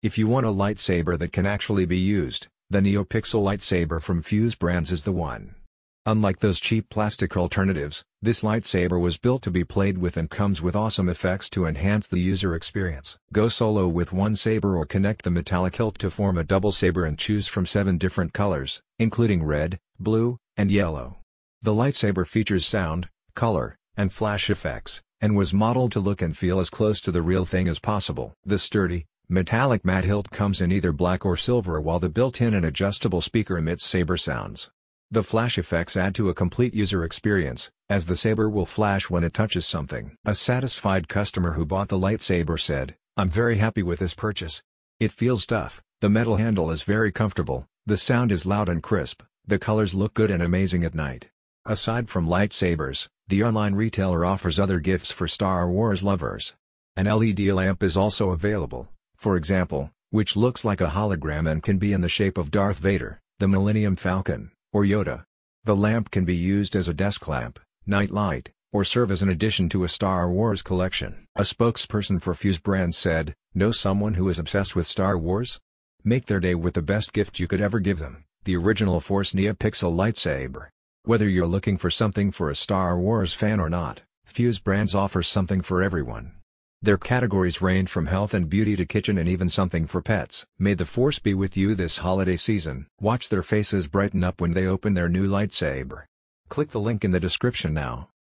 If you want a lightsaber that can actually be used, the NeoPixel lightsaber from Fuse Brands is the one. Unlike those cheap plastic alternatives, this lightsaber was built to be played with and comes with awesome effects to enhance the user experience. Go solo with one saber or connect the metallic hilt to form a double saber and choose from 7 different colors, including red, blue, and yellow. The lightsaber features sound, color, and flash effects, and was modeled to look and feel as close to the real thing as possible. The sturdy, metallic matte hilt comes in either black or silver while the built-in and adjustable speaker emits saber sounds. The flash effects add to a complete user experience, as the saber will flash when it touches something. A satisfied customer who bought the lightsaber said, I'm very happy with this purchase. It feels tough, the metal handle is very comfortable, the sound is loud and crisp, the colors look good and amazing at night. Aside from lightsabers, the online retailer offers other gifts for Star Wars lovers. An LED lamp is also available, for example, which looks like a hologram and can be in the shape of Darth Vader, the Millennium Falcon, or Yoda. The lamp can be used as a desk lamp, night light, or serve as an addition to a Star Wars collection. A spokesperson for Fuse Brands said, Know someone who is obsessed with Star Wars? Make their day with the best gift you could ever give them, the original Force NeoPixel lightsaber. Whether you're looking for something for a Star Wars fan or not, Fuse Brands offers something for everyone. Their categories range from health and beauty to kitchen and even something for pets. May the force be with you this holiday season. Watch their faces brighten up when they open their new lightsaber. Click the link in the description now.